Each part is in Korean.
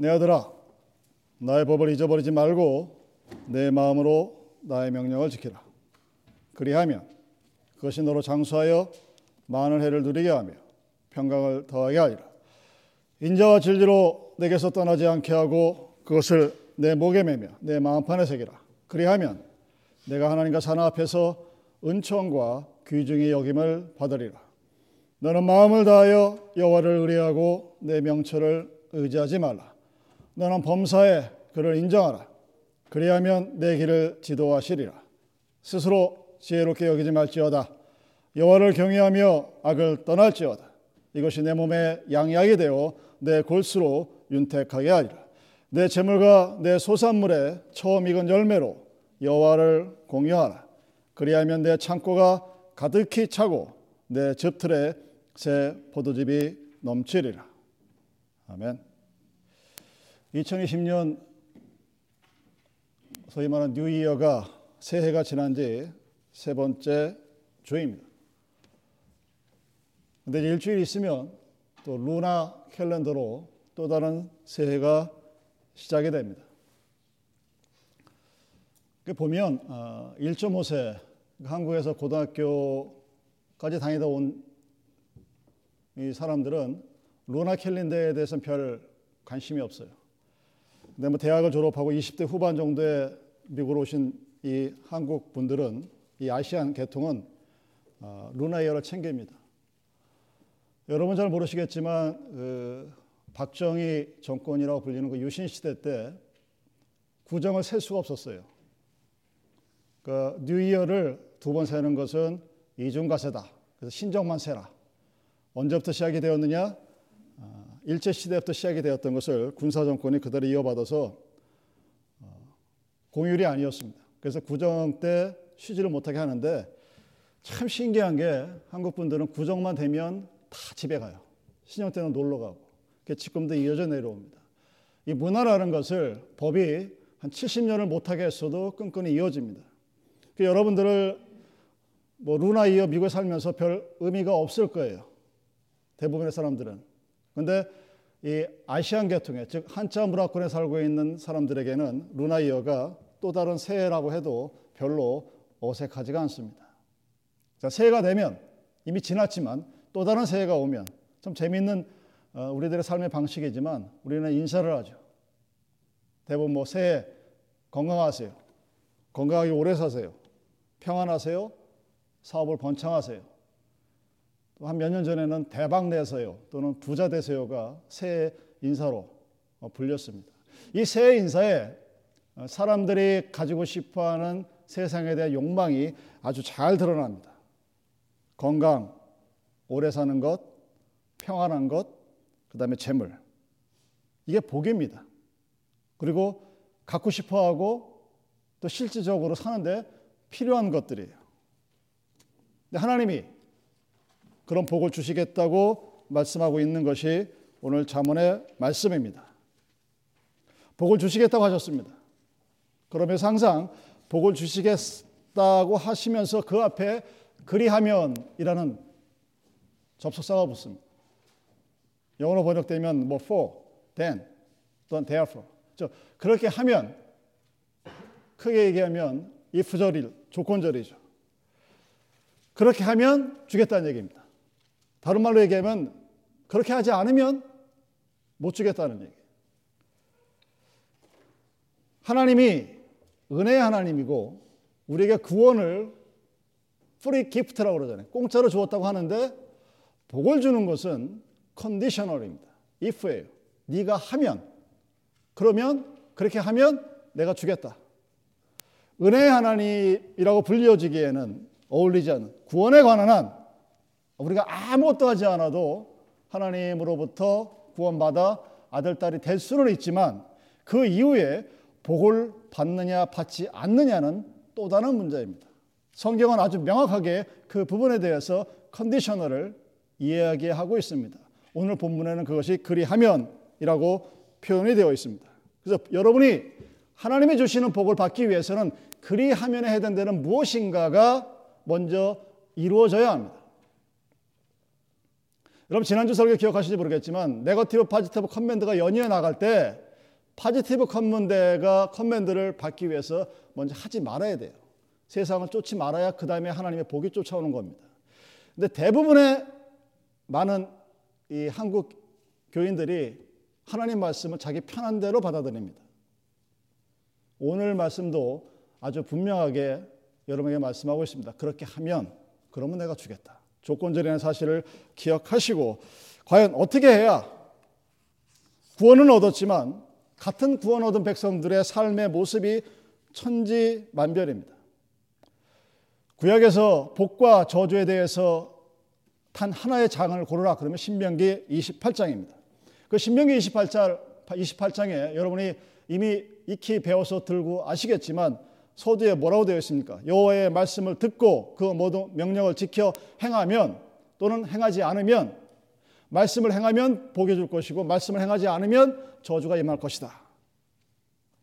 내 아들아 나의 법을 잊어버리지 말고 내 마음으로 나의 명령을 지키라. 그리하면 그것이 너로 장수하여 많은 해를 누리게 하며 평강을 더하게 하리라. 인자와 진리로 내게서 떠나지 않게 하고 그것을 내 목에 매며 내 마음판에 새기라. 그리하면 내가 하나님과 사나 앞에서 은총과 귀중히 여김을 받으리라. 너는 마음을 다하여 여호와를 의뢰하고 내 명철을 의지하지 말라. 너는 범사에 그를 인정하라. 그리하면 내 길을 지도하시리라. 스스로 지혜롭게 여기지 말지어다. 여호와를 경외하며 악을 떠날지어다. 이것이 내 몸에 양약이 되어 내 골수로 윤택하게 하리라. 내 재물과 내 소산물에 처음 익은 열매로 여호와를 공유하라. 그리하면 내 창고가 가득히 차고 내 즙틀에 새 포도즙이 넘치리라. 아멘. 2020년 소위 말하는 New Year가 새해가 지난 지 세 번째 주입니다. 근데 일주일 있으면 또 lunar calendar로 또 다른 새해가 시작이 됩니다. 보면 1.5세 어, 한국에서 고등학교까지 다니다 온 이 사람들은 루나 캘린더에 대해서는 별 관심이 없어요. 근데 뭐 대학을 졸업하고 20대 후반 정도에 미국으로 오신 이 한국 분들은 이 아시안 계통은 어, 루나 이어를 챙깁니다. 여러분 잘 모르시겠지만 그 박정희 정권이라고 불리는 그 유신 시대 때 구정을 셀 수가 없었어요. 그 뉴이어를 두 번 세는 것은 이중가세다. 그래서 신정만 세라. 언제부터 시작이 되었느냐? 아, 일제 시대부터 시작이 되었던 것을 군사 정권이 그대로 이어받아서 어, 공율이 아니었습니다. 그래서 구정 때 쉬지를 못하게 하는데 참 신기한 게 한국 분들은 구정만 되면 다 집에 가요. 신형 때는 놀러 가고. 지금도 이어져 내려옵니다. 이 문화라는 것을 법이 한 70년을 못하게 했어도 끈끈이 이어집니다. 그 여러분들을 뭐 루나 이어 미국에 살면서 별 의미가 없을 거예요. 대부분의 사람들은. 근데 이 아시안 계통의 즉 한자 문화권에 살고 있는 사람들에게는 루나 이어가 또 다른 새해라고 해도 별로 어색하지가 않습니다. 자, 새해가 되면 이미 지났지만 또 다른 새해가 오면 참 재미있는 어, 우리들의 삶의 방식이지만 우리는 인사를 하죠. 대부분 뭐 새해 건강하세요. 건강하게 오래 사세요. 평안하세요. 사업을 번창하세요. 또 한 몇 년 전에는 대박 내세요 또는 부자 되세요가 새해 인사로 어, 불렸습니다. 이 새해 인사에 어, 사람들이 가지고 싶어하는 세상에 대한 욕망이 아주 잘 드러납니다. 건강, 오래 사는 것, 평안한 것, 그 다음에 재물. 이게 복입니다. 그리고 갖고 싶어 하고 또 실질적으로 사는데 필요한 것들이에요. 근데 하나님이 그런 복을 주시겠다고 말씀하고 있는 것이 오늘 자문의 말씀입니다. 복을 주시겠다고 하셨습니다. 그러면서 항상 복을 주시겠다고 하시면서 그 앞에 그리하면이라는 접속사가 붙습니다. 영어로 번역되면 뭐 for, then 또는 therefore. 저 그렇게 하면 크게 얘기하면 if절일 조건절이죠. 그렇게 하면 주겠다는 얘기입니다. 다른 말로 얘기하면 그렇게 하지 않으면 못 주겠다는 얘기. 하나님이 은혜의 하나님이고 우리에게 구원을 free gift라고 그러잖아요. 공짜로 주었다고 하는데 복을 주는 것은 conditional입니다. if예요. 네가 하면 그러면 그렇게 하면 내가 주겠다. 은혜의 하나님이라고 불려지기에는 어울리지 않는 구원에 관한 한 우리가 아무것도 하지 않아도 하나님으로부터 구원받아 아들 딸이 될 수는 있지만 그 이후에 복을 받느냐 받지 않느냐는 또 다른 문제입니다. 성경은 아주 명확하게 그 부분에 대해서 컨디셔널을 이야기하고 있습니다. 오늘 본문에는 그것이 그리하면이라고 표현이 되어 있습니다. 그래서 여러분이 하나님이 주시는 복을 받기 위해서는 그리하면에 해당되는 무엇인가가 먼저 이루어져야 합니다. 여러분 지난주 설교 기억하시지 모르겠지만 negative positive command가 연이어 나갈 때 positive command가 command를 받기 위해서 먼저 하지 말아야 돼요. 세상을 쫓지 말아야 그 다음에 하나님의 복이 쫓아오는 겁니다. 근데 대부분의 많은 이 한국 교인들이 하나님 말씀을 자기 편한 대로 받아들입니다. 오늘 말씀도 아주 분명하게 여러분에게 말씀하고 있습니다. 그렇게 하면 그러면 내가 주겠다. 조건절이라는 사실을 기억하시고 과연 어떻게 해야 구원은 얻었지만 같은 구원 얻은 백성들의 삶의 모습이 천지만별입니다. 구약에서 복과 저주에 대해서 단 하나의 장을 고르라 그러면 신명기 28장입니다. 그 신명기 28장 28장에 여러분이 이미 익히 배워서 들고 아시겠지만 서두에 뭐라고 되어 있습니까? 여호와의 말씀을 듣고 그 모든 명령을 지켜 행하면 또는 행하지 않으면 말씀을 행하면 복이 줄 것이고 말씀을 행하지 않으면 저주가 임할 것이다.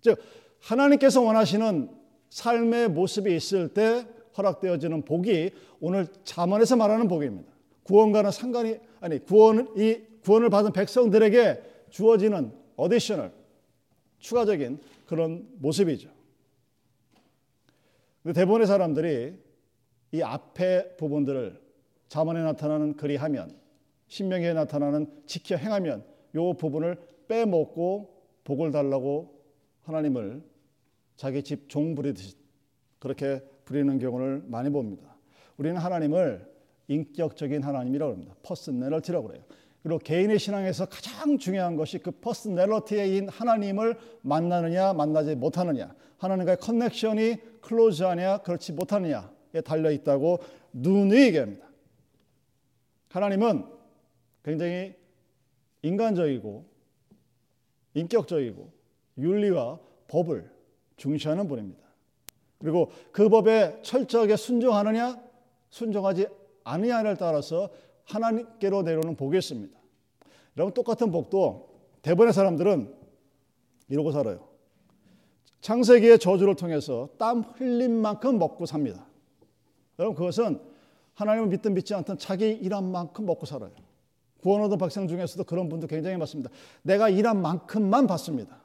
즉 하나님께서 원하시는 삶의 모습이 있을 때 허락되어지는 복이 오늘 자문에서 말하는 복입니다. 구원과는 상관이 아니 구원 이 구원을 받은 백성들에게 주어지는 어디셔널 추가적인 그런 모습이죠. 대부분의 사람들이 이 앞에 부분들을 자문에 나타나는 그리하면 신명기에 나타나는 지켜 행하면 요 부분을 빼먹고 복을 달라고 하나님을 자기 집 종 부리듯이 그렇게 부리는 경우를 많이 봅니다. 우리는 하나님을 인격적인 하나님이라고 합니다. personality라고 그래요. 그리고 개인의 신앙에서 가장 중요한 것이 그 personality인 하나님을 만나느냐 만나지 못하느냐 하나님과의 connection이 close하냐 그렇지 못하느냐에 달려 있다고 누누이 얘기합니다. 하나님은 굉장히 인간적이고 인격적이고 윤리와 법을 중시하는 분입니다. 그리고 그 법에 철저하게 순종하느냐 순종하지 않느냐를 따라서 하나님께로 내려오는 복이 있습니다. 여러분 똑같은 복도 대부분의 사람들은 이러고 살아요. 창세기의 저주를 통해서 땀 흘린 만큼 먹고 삽니다. 여러분 그것은 하나님을 믿든 믿지 않든 자기 일한 만큼 먹고 살아요. 구원 얻은 박생 중에서도 그런 분도 굉장히 많습니다. 내가 일한 만큼만 받습니다.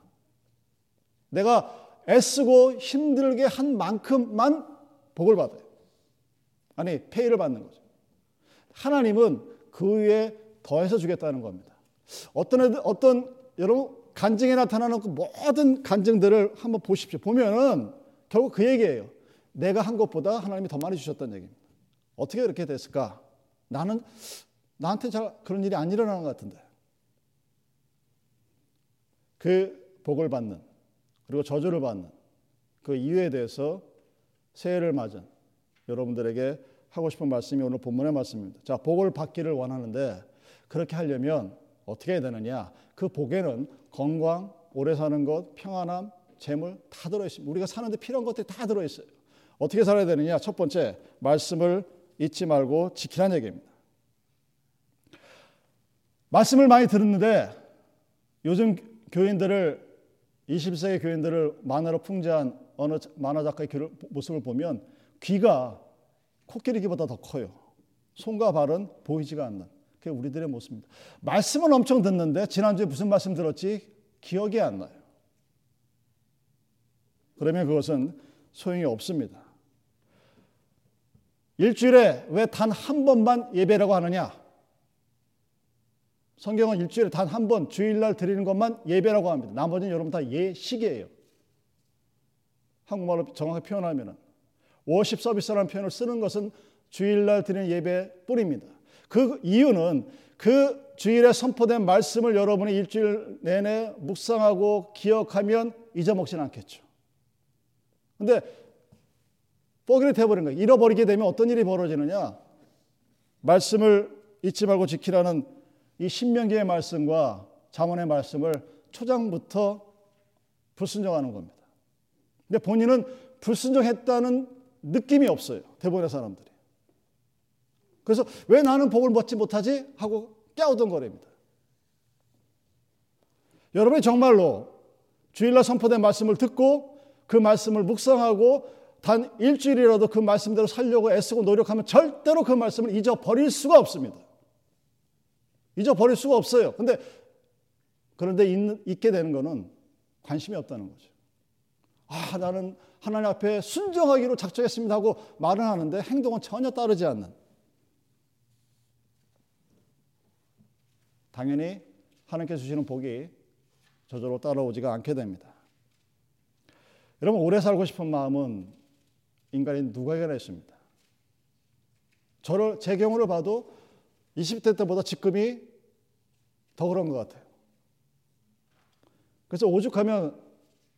내가 애쓰고 힘들게 한 만큼만 복을 받아요. 아니, 페이를 받는 거죠. 하나님은 그 위에 더해서 주겠다는 겁니다. 어떤 애들, 어떤 여러분 간증에 나타나는 그 모든 간증들을 한번 보십시오. 보면은 결국 그 얘기예요. 내가 한 것보다 하나님이 더 많이 주셨다는 얘기입니다. 어떻게 그렇게 됐을까? 나는 나한테 잘 그런 일이 안 일어나는 것 같은데. 그 복을 받는 그리고 저주를 받는 그 이유에 대해서 새해를 맞은 여러분들에게 하고 싶은 말씀이 오늘 본문의 말씀입니다. 자, 복을 받기를 원하는데 그렇게 하려면 어떻게 해야 되느냐? 그 복에는 건강, 오래 사는 것, 평안함, 재물 다 들어 있습니다. 우리가 사는데 필요한 것들이 다 들어 있어요. 어떻게 살아야 되느냐? 첫 번째, 말씀을 잊지 말고 지키라는 얘기입니다. 말씀을 많이 들었는데 요즘 교인들을 20세기 교인들을 만화로 풍자한 어느 만화 작가의 모습을 보면 귀가 코끼리 귀보다 더 커요. 손과 발은 보이지가 않는 그게 우리들의 모습입니다. 말씀은 엄청 듣는데 지난주에 무슨 말씀 들었지 기억이 안 나요. 그러면 그것은 소용이 없습니다. 일주일에 왜 단 한 번만 예배라고 하느냐? 성경은 일주일에 단 한 번 주일날 드리는 것만 예배라고 합니다. 나머지는 여러분 다 예식이에요. 한국말로 정확히 표현하면 워십 서비스라는 표현을 쓰는 것은 주일날 드리는 예배뿐입니다. 그 이유는 그 주일에 선포된 말씀을 여러분이 일주일 내내 묵상하고 기억하면 잊어먹지는 않겠죠. 근데 뽀기를 돼버린 거예요. 잃어버리게 되면 어떤 일이 벌어지느냐? 말씀을 잊지 말고 지키라는 이 신명기의 말씀과 잠언의 말씀을 초장부터 불순종하는 겁니다. 근데 본인은 불순종했다는 느낌이 없어요. 대부분의 사람들이. 그래서 왜 나는 복을 받지 못하지? 하고 깨우던거립니다. 여러분이 정말로 주일날 선포된 말씀을 듣고 그 말씀을 묵상하고 단 일주일이라도 그 말씀대로 살려고 애쓰고 노력하면 절대로 그 말씀을 잊어버릴 수가 없습니다. 잊어버릴 수가 없어요. 근데 그런데 있, 게 되는 거는 관심이 없다는 거죠. 아, 나는 하나님 앞에 순종하기로 작정했습니다 하고 말은 하는데 행동은 전혀 따르지 않는. 당연히 하나님께 주시는 복이 저절로 따라오지가 않게 됩니다. 여러분 오래 살고 싶은 마음은 인간이 누구에게나 있습니다. 저를 제 경우를 봐도 20대 때보다 지금이 더 그런 것 같아요. 그래서 오죽하면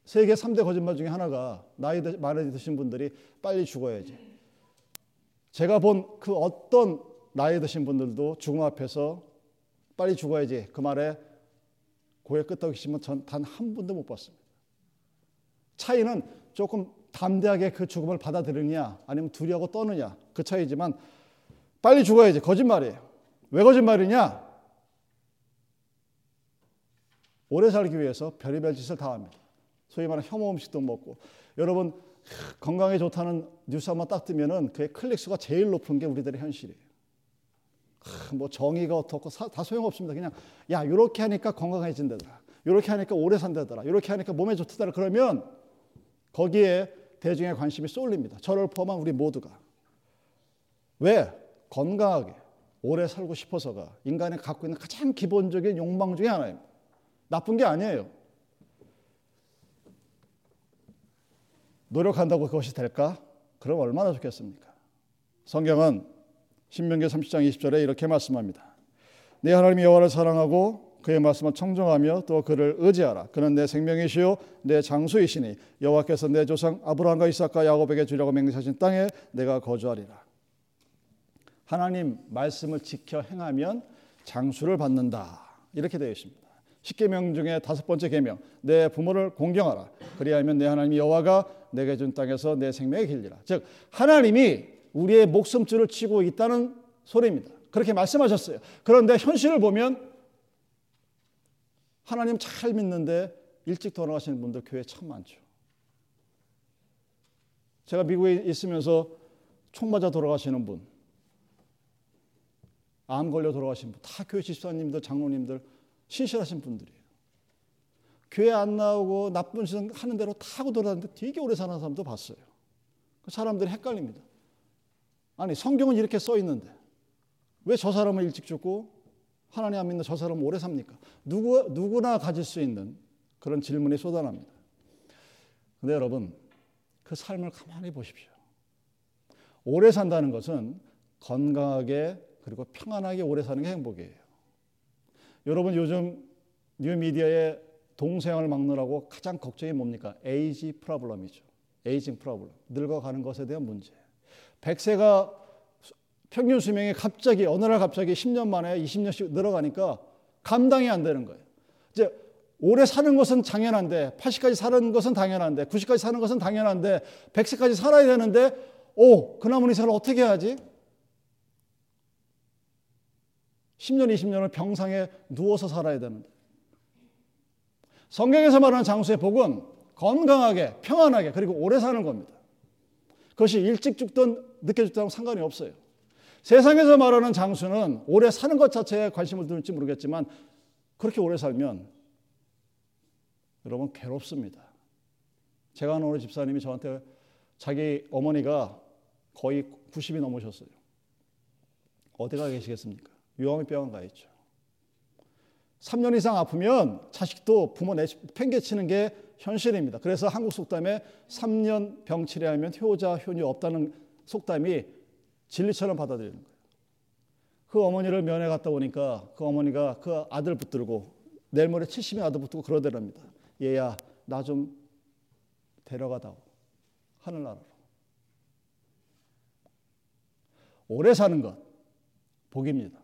세계 3대 거짓말 중에 하나가 나이 많이 드신 분들이 빨리 죽어야지. 제가 본 그 어떤 나이 드신 분들도 죽음 앞에서 빨리 죽어야지 그 말에 고개 끄덕이시면 전 단 한 분도 못 봤습니다. 차이는 조금 담대하게 그 죽음을 받아들이느냐 아니면 두려고 떠느냐 그 차이지만 빨리 죽어야지 거짓말이에요. 왜 거짓말이냐? 오래 살기 위해서 별의별 짓을 다 합니다. 소위 말하는 혐오 음식도 먹고 여러분 건강에 좋다는 뉴스 한번 딱 뜨면은 그의 클릭 수가 제일 높은 게 우리들의 현실이에요. 뭐 정의가 어떻고 다 소용없습니다. 그냥 야 이렇게 하니까 건강해진다더라. 이렇게 하니까 오래 산다더라. 이렇게 하니까 몸에 좋다더라. 그러면 거기에 대중의 관심이 쏠립니다. 저를 포함한 우리 모두가 왜 건강하게 오래 살고 싶어서가 인간이 갖고 있는 가장 기본적인 욕망 중에 하나입니다. 나쁜 게 아니에요. 노력한다고 그것이 될까? 그럼 얼마나 좋겠습니까? 성경은 신명기 30장 20절에 이렇게 말씀합니다. 내 하나님 여호와를 사랑하고 그의 말씀을 청정하며 또 그를 의지하라. 그는 내 생명이시요 내 장수이시니 여호와께서 내 조상 아브라함과 이삭과 야곱에게 주려고 맹세하신 땅에 내가 거주하리라. 하나님 말씀을 지켜 행하면 장수를 받는다. 이렇게 되어 있습니다. 십계명 중에 다섯 번째 계명 내 부모를 공경하라 그리하면 내 하나님 여호와가 내게 준 땅에서 내 생명의 길리라 즉 하나님이 우리의 목숨줄을 치고 있다는 소리입니다 그렇게 말씀하셨어요 그런데 현실을 보면 하나님 잘 믿는데 일찍 돌아가시는 분들 교회 참 많죠 제가 미국에 있으면서 총 맞아 돌아가시는 분, 암 걸려 돌아가신 분, 다 교회 집사님들, 장로님들 신실하신 분들이에요. 교회 안 나오고 나쁜 짓 하는 대로 타고 돌아다니는데 되게 오래 사는 사람도 봤어요. 그 사람들이 헷갈립니다. 아니 성경은 이렇게 써 있는데 왜 저 사람은 일찍 죽고 하나님 안 믿는 저 사람은 오래 삽니까? 누구 누구나 가질 수 있는 그런 질문이 쏟아납니다. 근데 여러분 그 삶을 가만히 보십시오. 오래 산다는 것은 건강하게 그리고 평안하게 오래 사는 게 행복이에요. 여러분 요즘 뉴미디어의 동생을 막느라고 가장 걱정이 뭡니까? 에이지 프로블럼이죠. 에이징 프로블럼. 늙어가는 것에 대한 문제. 100세가 평균 수명이 갑자기 어느 날 갑자기 10년 만에 20년씩 늘어가니까 감당이 안 되는 거예요. 이제 오래 사는 것은 당연한데 80까지 사는 것은 당연한데 90까지 사는 것은 당연한데 100세까지 살아야 되는데 오, 그나마 이 사람 어떻게 해야지? 10년, 20년을 병상에 누워서 살아야 되는데. 성경에서 말하는 장수의 복은 건강하게, 평안하게, 그리고 오래 사는 겁니다. 그것이 일찍 죽든 늦게 죽든 상관이 없어요. 세상에서 말하는 장수는 오래 사는 것 자체에 관심을 두는지 모르겠지만 그렇게 오래 살면 여러분 괴롭습니다. 제가 아는 어느 집사님이 저한테 자기 어머니가 거의 90이 넘으셨어요. 어디 가 계시겠습니까? 유암병원 가 있죠. 3년 이상 아프면 자식도 부모 내 팽개치는 게 현실입니다. 그래서 한국 속담에 3년 병 치료하면 효자 효녀 없다는 속담이 진리처럼 받아들이는 거예요. 그 어머니를 면회 갔다 오니까 그 어머니가 그 아들 붙들고 내일 모레 70의 아들 붙들고 그러더랍니다. 얘야 나 좀 데려가다오 하늘나라로. 오래 사는 것 복입니다.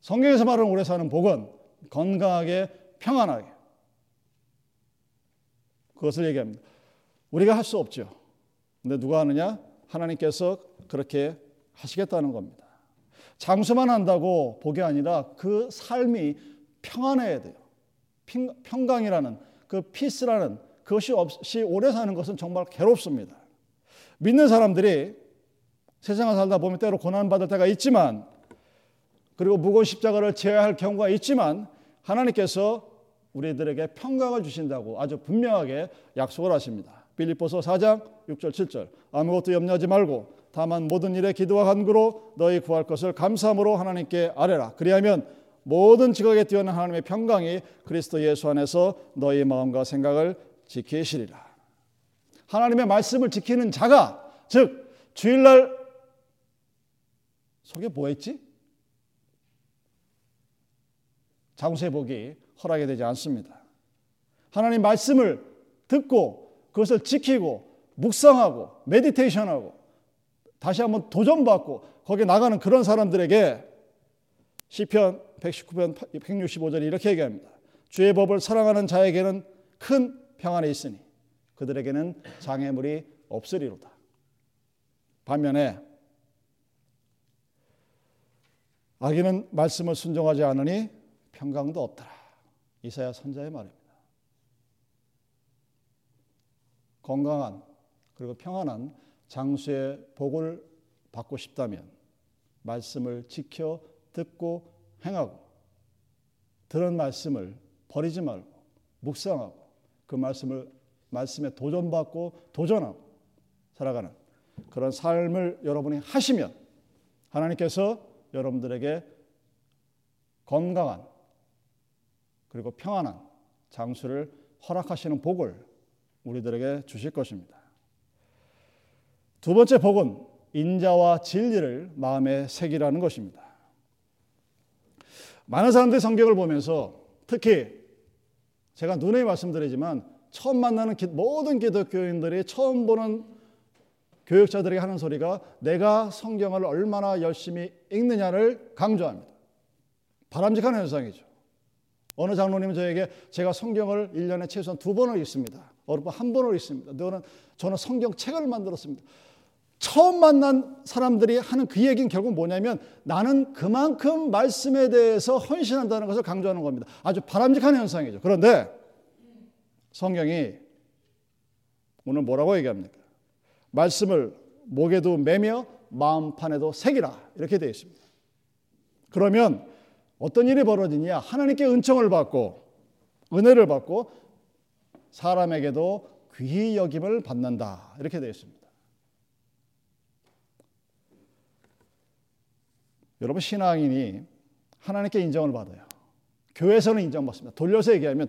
성경에서 말하는 오래 사는 복은 건강하게 평안하게 그것을 얘기합니다. 우리가 할 수 없죠. 근데 누가 하느냐? 하나님께서 그렇게 하시겠다는 겁니다. 장수만 한다고 복이 아니라 그 삶이 평안해야 돼요. 평강이라는 그 피스라는 그것이 없이 오래 사는 것은 정말 괴롭습니다. 믿는 사람들이 세상을 살다 보면 때로 고난받을 때가 있지만 그리고 무거운 십자가를 져야 할 경우가 있지만 하나님께서 우리들에게 평강을 주신다고 아주 분명하게 약속을 하십니다. 빌립보서 4장 6절 7절 아무것도 염려하지 말고 다만 모든 일에 기도와 간구로 너희 구할 것을 감사함으로 하나님께 아뢰라. 그리하면 모든 지각에 뛰어난 하나님의 평강이 그리스도 예수 안에서 너희 마음과 생각을 지키시리라. 하나님의 말씀을 지키는 자가 즉 주일날 속에 뭐 했지? 장수의 복이 허락이 되지 않습니다. 하나님 말씀을 듣고 그것을 지키고 묵상하고 메디테이션하고 다시 한번 도전받고 거기에 나가는 그런 사람들에게 시편 119편 165절이 이렇게 얘기합니다. 주의 법을 사랑하는 자에게는 큰 평안이 있으니 그들에게는 장애물이 없으리로다. 반면에 아기는 말씀을 순종하지 않으니 평강도 없더라. 이사야 선자의 말입니다. 건강한 그리고 평안한 장수의 복을 받고 싶다면 말씀을 지켜 듣고 행하고 들은 말씀을 버리지 말고 묵상하고 그 말씀을 말씀에 도전받고 도전하고 살아가는 그런 삶을 여러분이 하시면 하나님께서 여러분들에게 건강한 그리고 평안한 장수를 허락하시는 복을 우리들에게 주실 것입니다. 두 번째 복은 인자와 진리를 마음에 새기라는 것입니다. 많은 사람들이 성경을 보면서 특히 제가 눈에 말씀드리지만 처음 만나는 모든 기독교인들이 처음 보는 교육자들에게 하는 소리가 내가 성경을 얼마나 열심히 읽느냐를 강조합니다. 바람직한 현상이죠. 어느 장로님은 저에게 제가 성경을 1년에 최소한 두 번을 읽습니다. 어느 한 번을 읽습니다. 너는 저는 성경 책을 만들었습니다. 처음 만난 사람들이 하는 그 얘기는 결국 뭐냐면 나는 그만큼 말씀에 대해서 헌신한다는 것을 강조하는 겁니다. 아주 바람직한 현상이죠. 그런데 성경이 오늘 뭐라고 얘기합니까? 말씀을 목에도 매며 마음판에도 새기라 이렇게 되어 있습니다. 그러면 어떤 일이 벌어지냐? 하나님께 은총을 받고 은혜를 받고 사람에게도 귀히 여김을 받는다 이렇게 되어 있습니다. 여러분 신앙인이 하나님께 인정을 받아요. 교회에서는 인정받습니다. 돌려서 얘기하면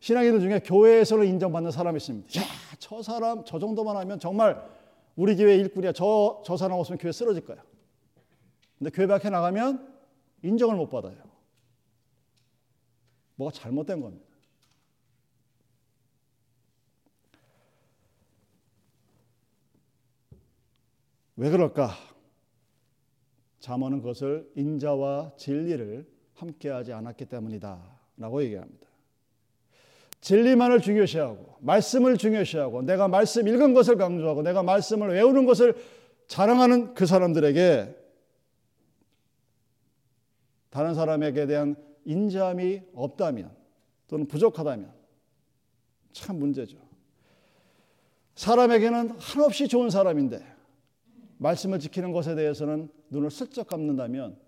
신앙인들 중에 교회에서는 인정받는 사람이 있습니다. 야, 저 사람 저 정도만 하면 정말 우리 교회 일꾼이야. 저, 저 사람 없으면 교회 쓰러질 거야. 근데 교회 밖에 나가면 인정을 못 받아요. 뭐가 잘못된 겁니다. 왜 그럴까? 잠언은 그것을 인자와 진리를 함께하지 않았기 때문이다 라고 얘기합니다. 진리만을 중요시하고 말씀을 중요시하고 내가 말씀 읽은 것을 강조하고 내가 말씀을 외우는 것을 자랑하는 그 사람들에게 다른 사람에게 대한 인자함이 없다면 또는 부족하다면 참 문제죠. 사람에게는 한없이 좋은 사람인데 말씀을 지키는 것에 대해서는 눈을 슬쩍 감는다면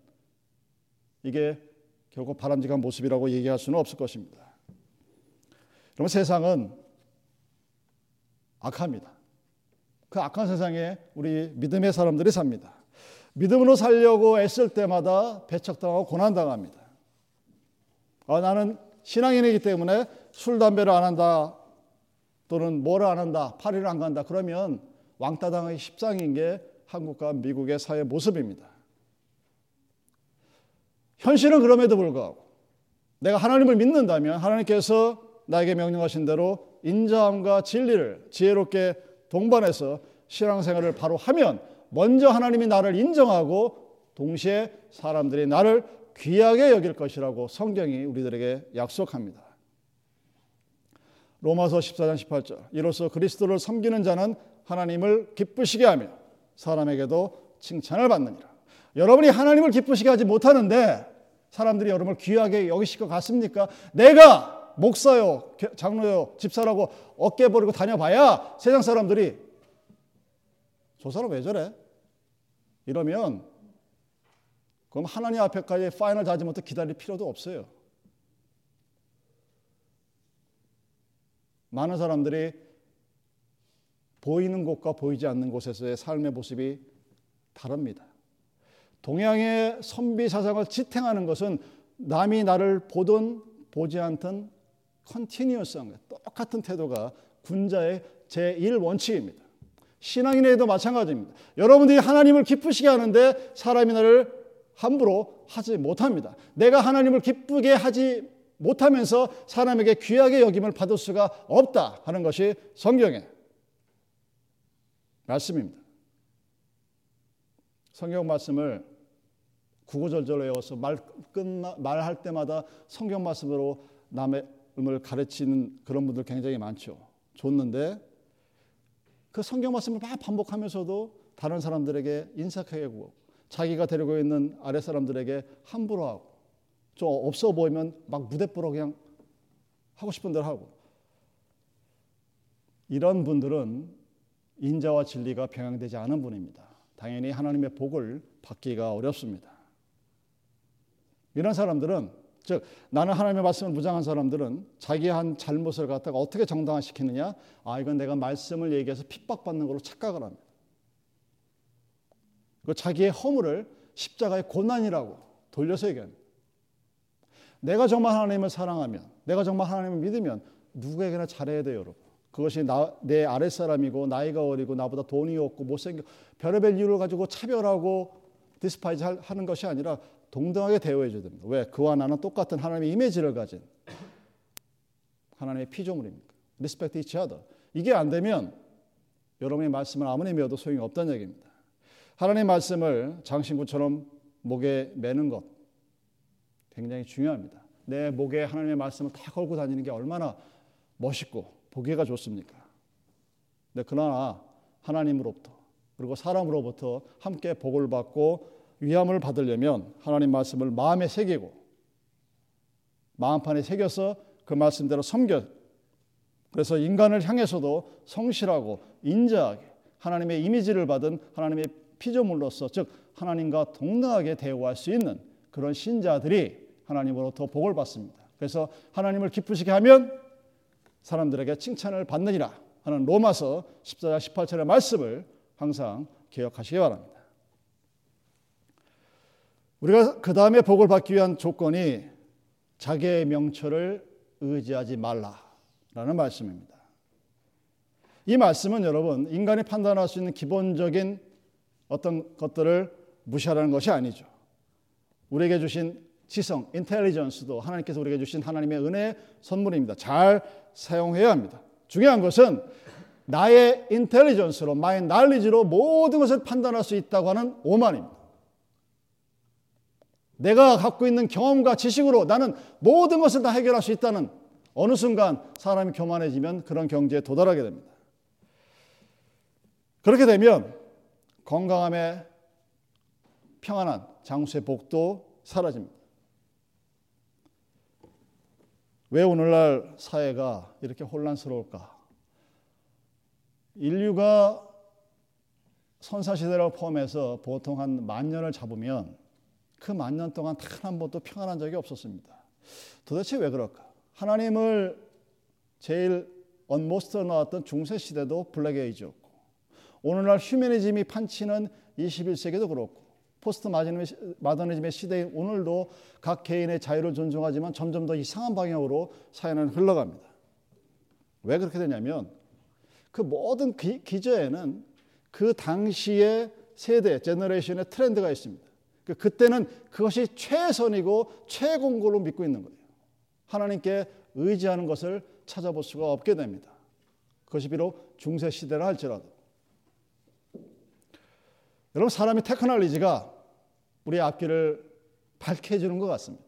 이게 결국 바람직한 모습이라고 얘기할 수는 없을 것입니다. 그러면 세상은 악합니다. 그 악한 세상에 우리 믿음의 사람들이 삽니다. 믿음으로 살려고 애쓸 때마다 배척당하고 고난당합니다. 아, 나는 신앙인이기 때문에 술, 담배를 안 한다 또는 뭐를 안 한다, 파리를 안 간다. 그러면 왕따 당하기 십상인 게 한국과 미국의 사회 모습입니다. 현실은 그럼에도 불구하고 내가 하나님을 믿는다면 하나님께서 나에게 명령하신 대로 인자함과 진리를 지혜롭게 동반해서 신앙생활을 바로 하면 먼저 하나님이 나를 인정하고 동시에 사람들이 나를 귀하게 여길 것이라고 성경이 우리들에게 약속합니다. 로마서 14장 18절. 이로써 그리스도를 섬기는 자는 하나님을 기쁘시게 하며 사람에게도 칭찬을 받느니라. 여러분이 하나님을 기쁘시게 하지 못하는데 사람들이 여러분을 귀하게 여기실 것 같습니까? 내가 목사요, 장로요, 집사라고 어깨 버리고 다녀봐야 세상 사람들이 저 사람 왜 저래? 이러면 그럼 하나님 앞에까지 파이널 자지먼트 기다릴 필요도 없어요. 많은 사람들이 보이는 곳과 보이지 않는 곳에서의 삶의 모습이 다릅니다. 동양의 선비 사상을 지탱하는 것은 남이 나를 보든 보지 않든 컨티뉴어스한 똑같은 태도가 군자의 제1 원칙입니다. 신앙인에도 마찬가지입니다. 여러분들이 하나님을 기쁘시게 하는데 사람이 나를 함부로 하지 못합니다. 내가 하나님을 기쁘게 하지 못하면서 사람에게 귀하게 여김을 받을 수가 없다 하는 것이 성경의 말씀입니다. 성경 말씀을 구구절절 외워서 말 끝나 말할 때마다 성경 말씀으로 남의 을 가르치는 그런 분들 굉장히 많죠. 좋는데 그 성경 말씀을 막 반복하면서도 다른 사람들에게 인색하게 구고 자기가 데리고 있는 아랫 사람들에게 함부로 하고 좀 없어 보이면 막 무대뽀로 그냥 하고 싶은 대로 하고 이런 분들은 인자와 진리가 병행되지 않은 분입니다. 당연히 하나님의 복을 받기가 어렵습니다. 이런 사람들은 즉 나는 하나님의 말씀을 무장한 사람들은 자기 한 잘못을 갖다가 어떻게 정당화시키느냐? 아 이건 내가 말씀을 얘기해서 핍박받는 걸로 착각을 합니다. 그 자기의 허물을 십자가의 고난이라고 돌려서 얘기합니다. 내가 정말 하나님을 사랑하면, 내가 정말 하나님을 믿으면 누구에게나 잘해야 돼요, 여러분. 그것이 나, 내 아랫사람이고 나이가 어리고 나보다 돈이 없고 못생겨 별의별 이유를 가지고 차별하고 despise 하는 것이 아니라 동등하게 대우해 줘야 됩니다. 왜? 그와 나는 똑같은 하나님의 이미지를 가진 하나님의 피조물이니까. Respect each other. 이게 안 되면 여러분의 말씀을 아무리 배워도 소용이 없다는 얘기입니다. 하나님의 말씀을 장신구처럼 목에 매는 것 굉장히 중요합니다. 내 목에 하나님의 말씀을 다 걸고 다니는 게 얼마나 멋있고 보기가 좋습니까? 네, 그러나 하나님으로부터 그리고 사람으로부터 함께 복을 받고 위함을 받으려면 하나님 말씀을 마음에 새기고 마음판에 새겨서 그 말씀대로 섬겨 그래서 인간을 향해서도 성실하고 인자하게 하나님의 이미지를 받은 하나님의 피조물로서 즉 하나님과 동등하게 대우할 수 있는 그런 신자들이 하나님으로부터 복을 받습니다. 그래서 하나님을 기쁘시게 하면 사람들에게 칭찬을 받느니라 하는 로마서 14장 18절의 말씀을 항상 기억하시기 바랍니다. 우리가 그 다음에 복을 받기 위한 조건이 자기의 명철을 의지하지 말라라는 말씀입니다. 이 말씀은 여러분 인간이 판단할 수 있는 기본적인 어떤 것들을 무시하라는 것이 아니죠. 우리에게 주신 지성, 인텔리전스도 하나님께서 우리에게 주신 하나님의 은혜 선물입니다. 잘 사용해야 합니다. 중요한 것은 나의 인텔리전스로, 마의 날리지로 모든 것을 판단할 수 있다고 하는 오만입니다. 내가 갖고 있는 경험과 지식으로 나는 모든 것을 다 해결할 수 있다는 어느 순간 사람이 교만해지면 그런 경지에 도달하게 됩니다. 그렇게 되면 건강함에 평안한 장수의 복도 사라집니다. 왜 오늘날 사회가 이렇게 혼란스러울까? 인류가 선사시대를 포함해서 보통 한 만 년을 잡으면 그 만년 동안 단 한 번도 평안한 적이 없었습니다. 도대체 왜 그럴까? 하나님을 제일 utmost로 나왔던 중세 시대도 black age였고 오늘날 휴머니즘이 판치는 21세기도 그렇고 postmodernism의 시대인 오늘도 각 개인의 자유를 존중하지만 점점 더 이상한 방향으로 사회는 흘러갑니다. 왜 그렇게 되냐면 그 모든 기, 기저에는 그 당시의 세대, generation의 트렌드가 있습니다. 그 그때는 그것이 최선이고 최고인 걸로 믿고 있는 거예요. 하나님께 의지하는 것을 찾아볼 수가 없게 됩니다. 그것이 비록 중세 시대라 할지라도. 여러분 사람의 테크놀로지가 우리 앞길을 밝게 해주는 것 같습니다.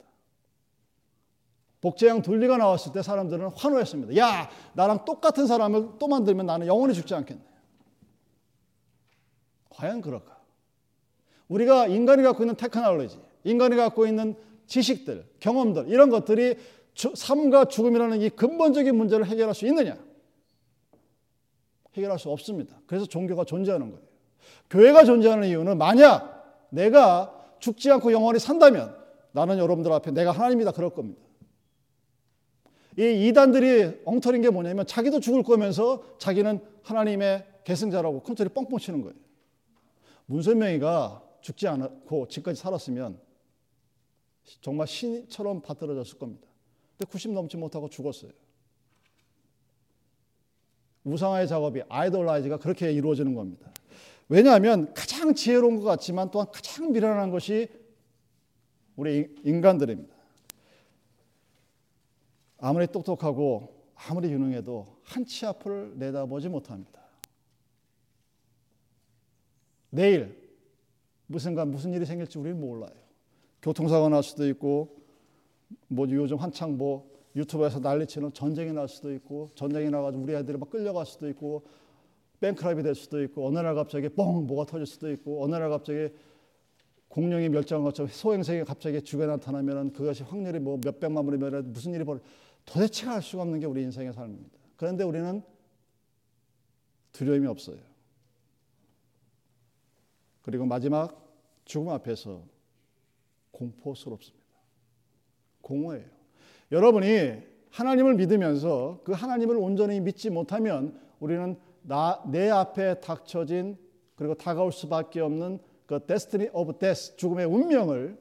복제형 둘리가 나왔을 때 사람들은 환호했습니다. 야, 나랑 똑같은 사람을 또 만들면 나는 영원히 죽지 않겠네. 과연 그럴까? 우리가 인간이 갖고 있는 테크놀로지, 인간이 갖고 있는 지식들, 경험들, 이런 것들이 삶과 죽음이라는 이 근본적인 문제를 해결할 수 있느냐? 해결할 수 없습니다. 그래서 종교가 존재하는 거예요. 교회가 존재하는 이유는 만약 내가 죽지 않고 영원히 산다면 나는 여러분들 앞에 내가 하나님이다 그럴 겁니다. 이 이단들이 엉터리인 게 뭐냐면 자기도 죽을 거면서 자기는 하나님의 계승자라고 컨트롤이 뻥뻥 치는 거예요. 문선명이가 죽지 않고 지금까지 살았으면 정말 신처럼 받들어졌을 겁니다. 근데 90 넘지 못하고 죽었어요. 우상화의 작업이 아이돌라이즈가 그렇게 이루어지는 겁니다. 왜냐하면 가장 지혜로운 것 같지만 또한 가장 미련한 것이 우리 인간들입니다. 아무리 똑똑하고 아무리 유능해도 한 치 앞을 내다보지 못합니다. 내일 무슨가 무슨 일이 생길지 우리는 몰라요. 교통사고 날 수도 있고 뭐 요즘 한창 뭐 유튜브에서 난리치는 전쟁이 날 수도 있고 전쟁이 나가지고 우리 아이들이 막 끌려갈 수도 있고 뱅크랩이 될 수도 있고 어느 날 갑자기 뻥 뭐가 터질 수도 있고 어느 날 갑자기 공룡이 멸종한 것처럼 소행성이 갑자기 죽여 나타나면 그것이 확률이 뭐 몇백만 분이면 무슨 일이 벌어 도대체 알 수가 없는 게 우리 인생의 삶입니다. 그런데 우리는 두려움이 없어요. 그리고 마지막 죽음 앞에서 공포스럽습니다. 공허해요. 여러분이 하나님을 믿으면서 그 하나님을 온전히 믿지 못하면 우리는 나, 내 앞에 닥쳐진 그리고 다가올 수밖에 없는 그 destiny of death, 죽음의 운명을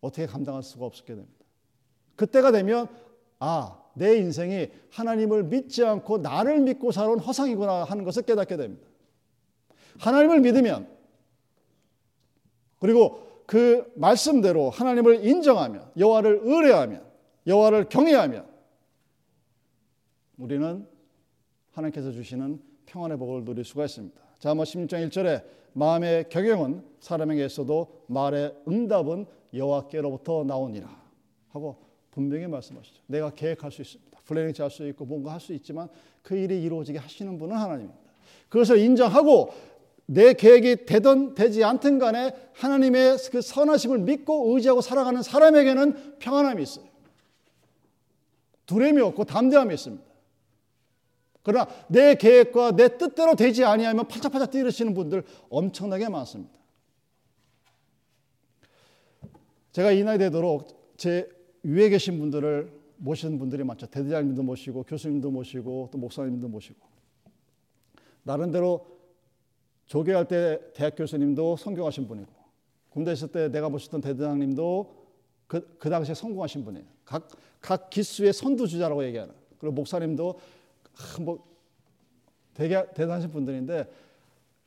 어떻게 감당할 수가 없게 됩니다. 그때가 되면 아, 내 인생이 하나님을 믿지 않고 나를 믿고 살아온 허상이구나 하는 것을 깨닫게 됩니다. 하나님을 믿으면 그리고 그 말씀대로 하나님을 인정하며 여호와를 의뢰하며 여호와를 경외하며 우리는 하나님께서 주시는 평안의 복을 누릴 수가 있습니다. 자, 뭐 16장 1절에 마음의 경영은 사람에게서도 말의 응답은 여호와께로부터 나오니라 하고 분명히 말씀하시죠. 내가 계획할 수 있습니다. planning 짤수 있고 뭔가 할 수 있지만 그 일이 이루어지게 하시는 분은 하나님입니다. 그것을 인정하고 내 계획이 되든 되지 않든 간에 하나님의 그 선하심을 믿고 의지하고 살아가는 사람에게는 평안함이 있어요. 두려움이 없고 담대함이 있습니다. 그러나 내 계획과 내 뜻대로 되지 아니하면 팔짝팔짝 뛰르시는 분들 엄청나게 많습니다. 제가 이 나이 되도록 제 위에 계신 분들을 모시는 분들이 많죠. 대대장님도 모시고 교수님도 모시고 또 목사님도 모시고 나름대로 조교할 때 대학 교수님도 성경하신 분이고 군대 있을 때 내가 모셨던 대대장님도 그, 그 당시에 성공하신 분이에요. 각, 각 기수의 선두주자라고 얘기하는. 그리고 목사님도 아, 뭐 되게 대단하신 분들인데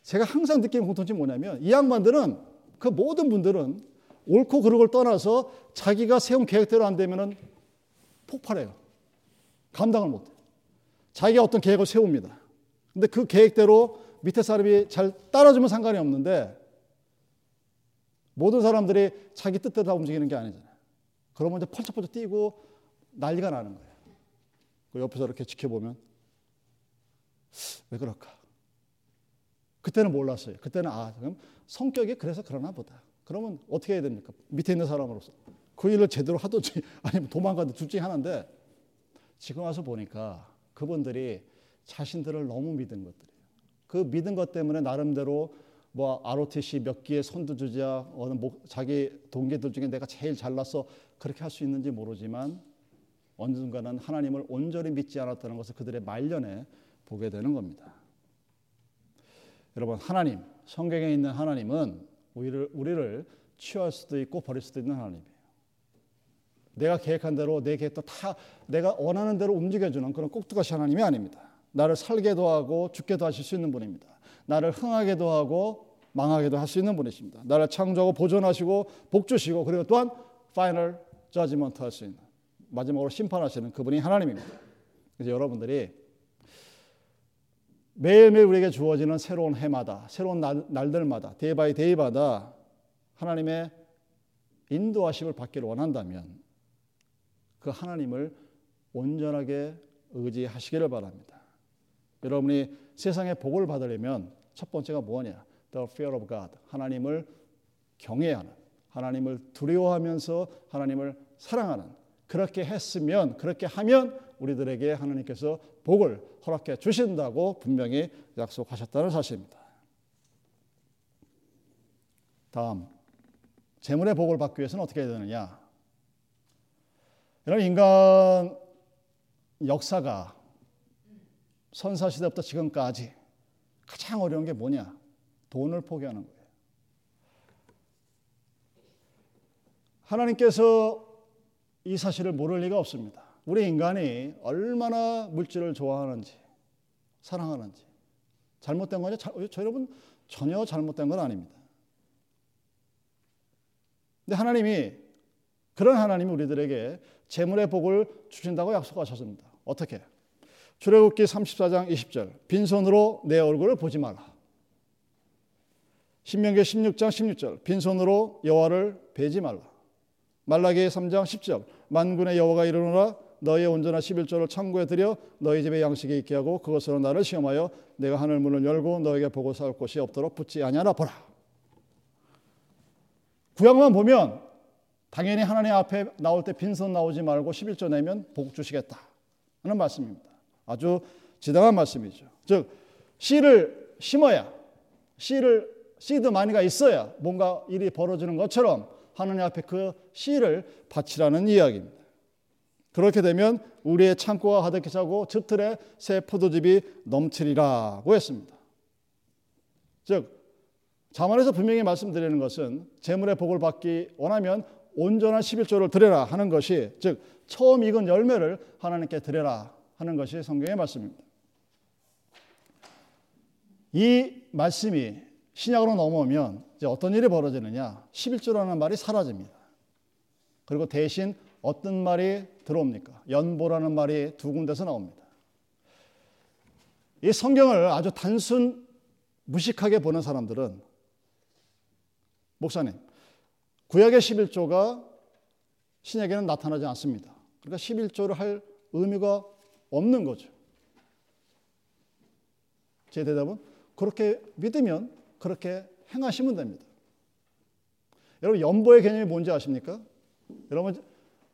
제가 항상 느끼는 공통점이 뭐냐면 이 양반들은 그 모든 분들은 옳고 그르고를 떠나서 자기가 세운 계획대로 안 되면은 폭발해요. 감당을 못해. 자기가 어떤 계획을 세웁니다. 근데 그 계획대로 밑에 사람이 잘 따라주면 상관이 없는데 모든 사람들이 자기 뜻대로 다 움직이는 게 아니잖아요. 그러면 이제 펄쩍펄쩍 뛰고 난리가 나는 거예요. 그 옆에서 이렇게 지켜보면 왜 그럴까? 그때는 몰랐어요. 그때는 아, 그럼 성격이 그래서 그러나 보다. 그러면 어떻게 해야 됩니까? 밑에 있는 사람으로서. 그 일을 제대로 하든지 아니면 도망가든 둘 중에 하나인데 지금 와서 보니까 그분들이 자신들을 너무 믿은 것들. 그 믿은 것 때문에 나름대로 뭐 ROTC 몇 기의 선두주자 어느 목, 자기 동기들 중에 내가 제일 잘났어 그렇게 할 수 있는지 모르지만 어느 순간은 하나님을 온전히 믿지 않았다는 것을 그들의 말년에 보게 되는 겁니다. 여러분 하나님 성경에 있는 하나님은 우리를 우리를 취할 수도 있고 버릴 수도 있는 하나님이에요. 내가 계획한 대로 내 계획도 다 내가 원하는 대로 움직여주는 그런 꼭두가시 하나님이 아닙니다. 나를 살게도 하고 죽게도 하실 수 있는 분입니다. 나를 흥하게도 하고 망하게도 할 수 있는 분이십니다. 나를 창조하고 보존하시고 복주시고 그리고 또한 final judgment 할 수 있는 마지막으로 심판하시는 그분이 하나님입니다. 그래서 여러분들이 매일매일 우리에게 주어지는 새로운 해마다 새로운 날, 날들마다 day by day마다 하나님의 인도하심을 받기를 원한다면 그 하나님을 온전하게 의지하시기를 바랍니다. 여러분이 세상의 복을 받으려면 첫 번째가 뭐냐? The fear of God. 하나님을 경외하는, 하나님을 두려워하면서 하나님을 사랑하는. 그렇게 했으면, 그렇게 하면 우리들에게 하나님께서 복을 허락해 주신다고 분명히 약속하셨다는 사실입니다. 다음, 재물의 복을 받기 위해서는 어떻게 해야 되느냐? 이런 인간 역사가 선사시대부터 지금까지 가장 어려운 게 뭐냐? 돈을 포기하는 거예요. 하나님께서 이 사실을 모를 리가 없습니다. 우리 인간이 얼마나 물질을 좋아하는지, 사랑하는지. 잘못된 거냐? 저 여러분 전혀 잘못된 건 아닙니다. 근데 하나님이 그런 하나님이 우리들에게 재물의 복을 주신다고 약속하셨습니다. 어떻게? 출애굽기 34장 20절 빈손으로 내 얼굴을 보지 마라. 신명기 16장 16절 빈손으로 여호와를 베지 말라. 말라기 3장 10절 만군의 여호와가 이르노라 너의 온전한 11조를 창고에 들여 너희 집에 양식이 있게 하고 그것으로 나를 시험하여 내가 하늘 문을 열고 너에게 보고 살 곳이 없도록 붙지 아니하나 보라. 구약만 보면 당연히 하나님 앞에 나올 때 빈손 나오지 말고 11조 내면 복 주시겠다 하는 말씀입니다. 아주 지당한 말씀이죠. 즉 씨를 심어야 씨를 씨드 마니가 있어야 뭔가 일이 벌어지는 것처럼 하나님 앞에 그 씨를 바치라는 이야기입니다. 그렇게 되면 우리의 창고가 가득히 차고 즙틀에 새 포도즙이 넘치리라고 했습니다. 즉 자만에서 분명히 말씀드리는 것은 재물의 복을 받기 원하면 온전한 11조를 드려라 하는 것이 즉 처음 익은 열매를 하나님께 드려라 하는 것이 성경의 말씀입니다. 이 말씀이 신약으로 넘어오면 이제 어떤 일이 벌어지느냐? 11조라는 말이 사라집니다. 그리고 대신 어떤 말이 들어옵니까? 연보라는 말이 두 군데서 나옵니다. 이 성경을 아주 단순 무식하게 보는 사람들은 목사님, 구약의 11조가 신약에는 나타나지 않습니다. 그러니까 11조를 할 의미가 없는 거죠. 제 대답은 그렇게 믿으면 그렇게 행하시면 됩니다. 여러분 연보의 개념이 뭔지 아십니까? 여러분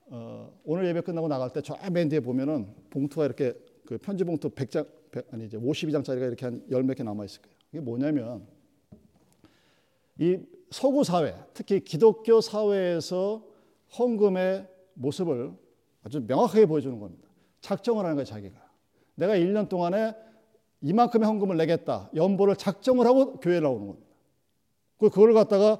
어, 오늘 예배 끝나고 나갈 때 저 맨 뒤에 보면은 봉투가 이렇게 그 편지 봉투 100장 100, 아니 이제 52장짜리가 이렇게 한 열 몇 개 남아 있을 거예요. 이게 뭐냐면 이 서구 사회, 특히 기독교 사회에서 헌금의 모습을 아주 명확하게 보여주는 겁니다. 작정을 하는 거예요, 자기가. 내가 1년 동안에 이만큼의 헌금을 내겠다. 연보를 작정을 하고 교회에 나오는 겁니다. 그걸 갖다가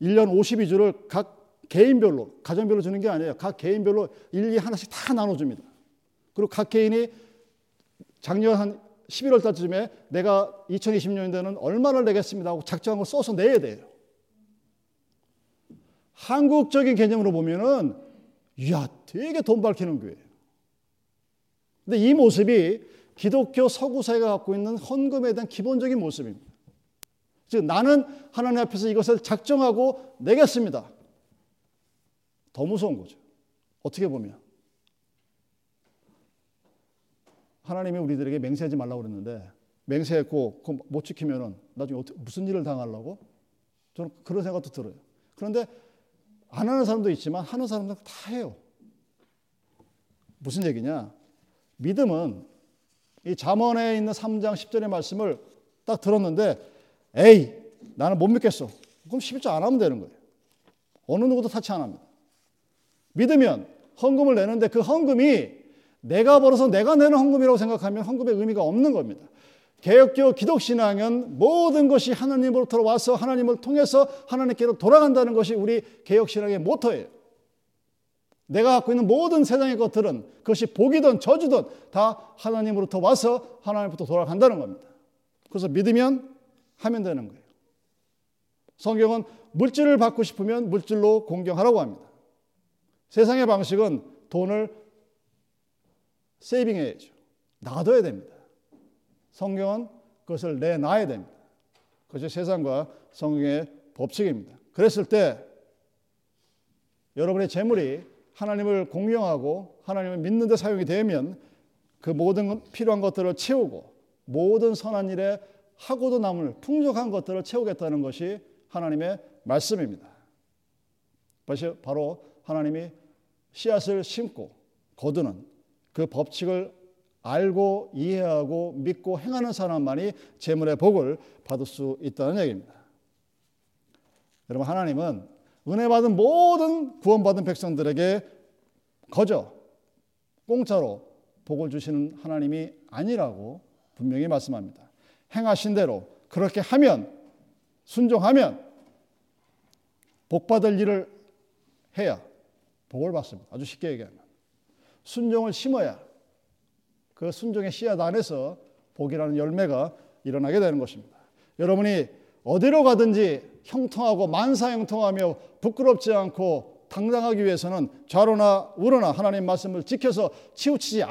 1년 52주를 각 개인별로, 가정별로 주는 게 아니에요. 각 개인별로 일일이 하나씩 다 나눠줍니다. 그리고 각 개인이 작년 한 11월 달쯤에 내가 2020년에는 얼마를 내겠습니다 하고 작정한 걸 써서 내야 돼요. 한국적인 개념으로 보면은, 이야, 되게 돈 밝히는 교회예요. 근데 이 모습이 기독교 서구사회가 갖고 있는 헌금에 대한 기본적인 모습입니다. 즉, 나는 하나님 앞에서 이것을 작정하고 내겠습니다. 더 무서운 거죠. 어떻게 보면. 하나님이 우리들에게 맹세하지 말라고 그랬는데 맹세했고 못 지키면은 나중에 무슨 일을 당하려고? 저는 그런 생각도 들어요. 그런데 안 하는 사람도 있지만 하는 사람들 다 해요. 무슨 얘기냐? 믿음은 이 잠언에 있는 3장 10절의 말씀을 딱 들었는데 에이 나는 못 믿겠어. 그럼 11절 안 하면 되는 거예요. 어느 누구도 타치 안 합니다. 믿으면 헌금을 내는데 그 헌금이 내가 벌어서 내가 내는 헌금이라고 생각하면 헌금의 의미가 없는 겁니다. 개혁교 기독신앙은 모든 것이 하나님으로부터 와서 하나님을 통해서 하나님께로 돌아간다는 것이 우리 개혁신앙의 모토예요. 내가 갖고 있는 모든 세상의 것들은 그것이 복이든 저주든 다 하나님으로부터 와서 하나님부터 돌아간다는 겁니다. 그래서 믿으면 하면 되는 거예요. 성경은 물질을 받고 싶으면 물질로 공경하라고 합니다. 세상의 방식은 돈을 세이빙해야죠. 놔둬야 됩니다. 성경은 그것을 내놔야 됩니다. 그것이 세상과 성경의 법칙입니다. 그랬을 때 여러분의 재물이 하나님을 공경하고 하나님을 믿는 데 사용이 되면 그 모든 필요한 것들을 채우고 모든 선한 일에 하고도 남을 풍족한 것들을 채우겠다는 것이 하나님의 말씀입니다. 바로 하나님이 씨앗을 심고 거두는 그 법칙을 알고 이해하고 믿고 행하는 사람만이 재물의 복을 받을 수 있다는 얘기입니다. 여러분 하나님은 은혜 받은 모든 구원받은 백성들에게 거저 공짜로 복을 주시는 하나님이 아니라고 분명히 말씀합니다. 행하신 대로 그렇게 하면 순종하면 복 받을 일을 해야 복을 받습니다. 아주 쉽게 얘기하면 순종을 심어야 그 순종의 씨앗 안에서 복이라는 열매가 일어나게 되는 것입니다. 여러분이 어디로 가든지 형통하고 만사 형통하며 부끄럽지 않고 당당하기 위해서는 좌로나 우로나 하나님 말씀을 지켜서 치우치지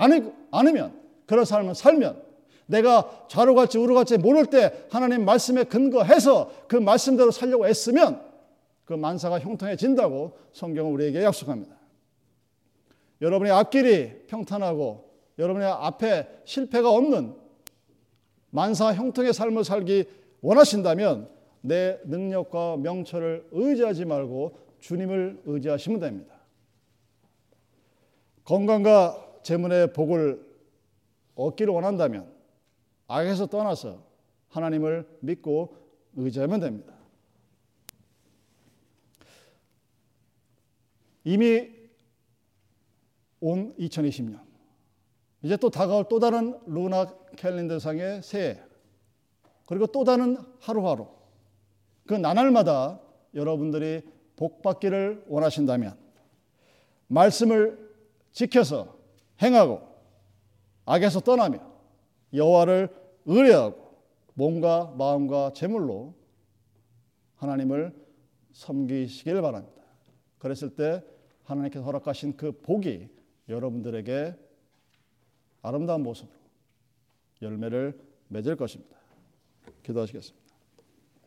않으면 그런 삶을 살면 내가 좌로 갈지 우로 갈지 모를 때 하나님 말씀에 근거해서 그 말씀대로 살려고 애쓰면 그 만사가 형통해진다고 성경은 우리에게 약속합니다. 여러분의 앞길이 평탄하고 여러분의 앞에 실패가 없는 만사 형통의 삶을 살기 원하신다면 내 능력과 명철을 의지하지 말고 주님을 의지하시면 됩니다. 건강과 재물의 복을 얻기를 원한다면 악에서 떠나서 하나님을 믿고 의지하면 됩니다. 이미 온 2020년 이제 또 다가올 또 다른 루나 캘린더상의 새해 그리고 또 다른 하루하루 그 나날마다 여러분들이 복 받기를 원하신다면 말씀을 지켜서 행하고 악에서 떠나며 여호와를 의뢰하고 몸과 마음과 재물로 하나님을 섬기시길 바랍니다. 그랬을 때 하나님께서 허락하신 그 복이 여러분들에게 아름다운 모습으로 열매를 맺을 것입니다. 기도하시겠습니다.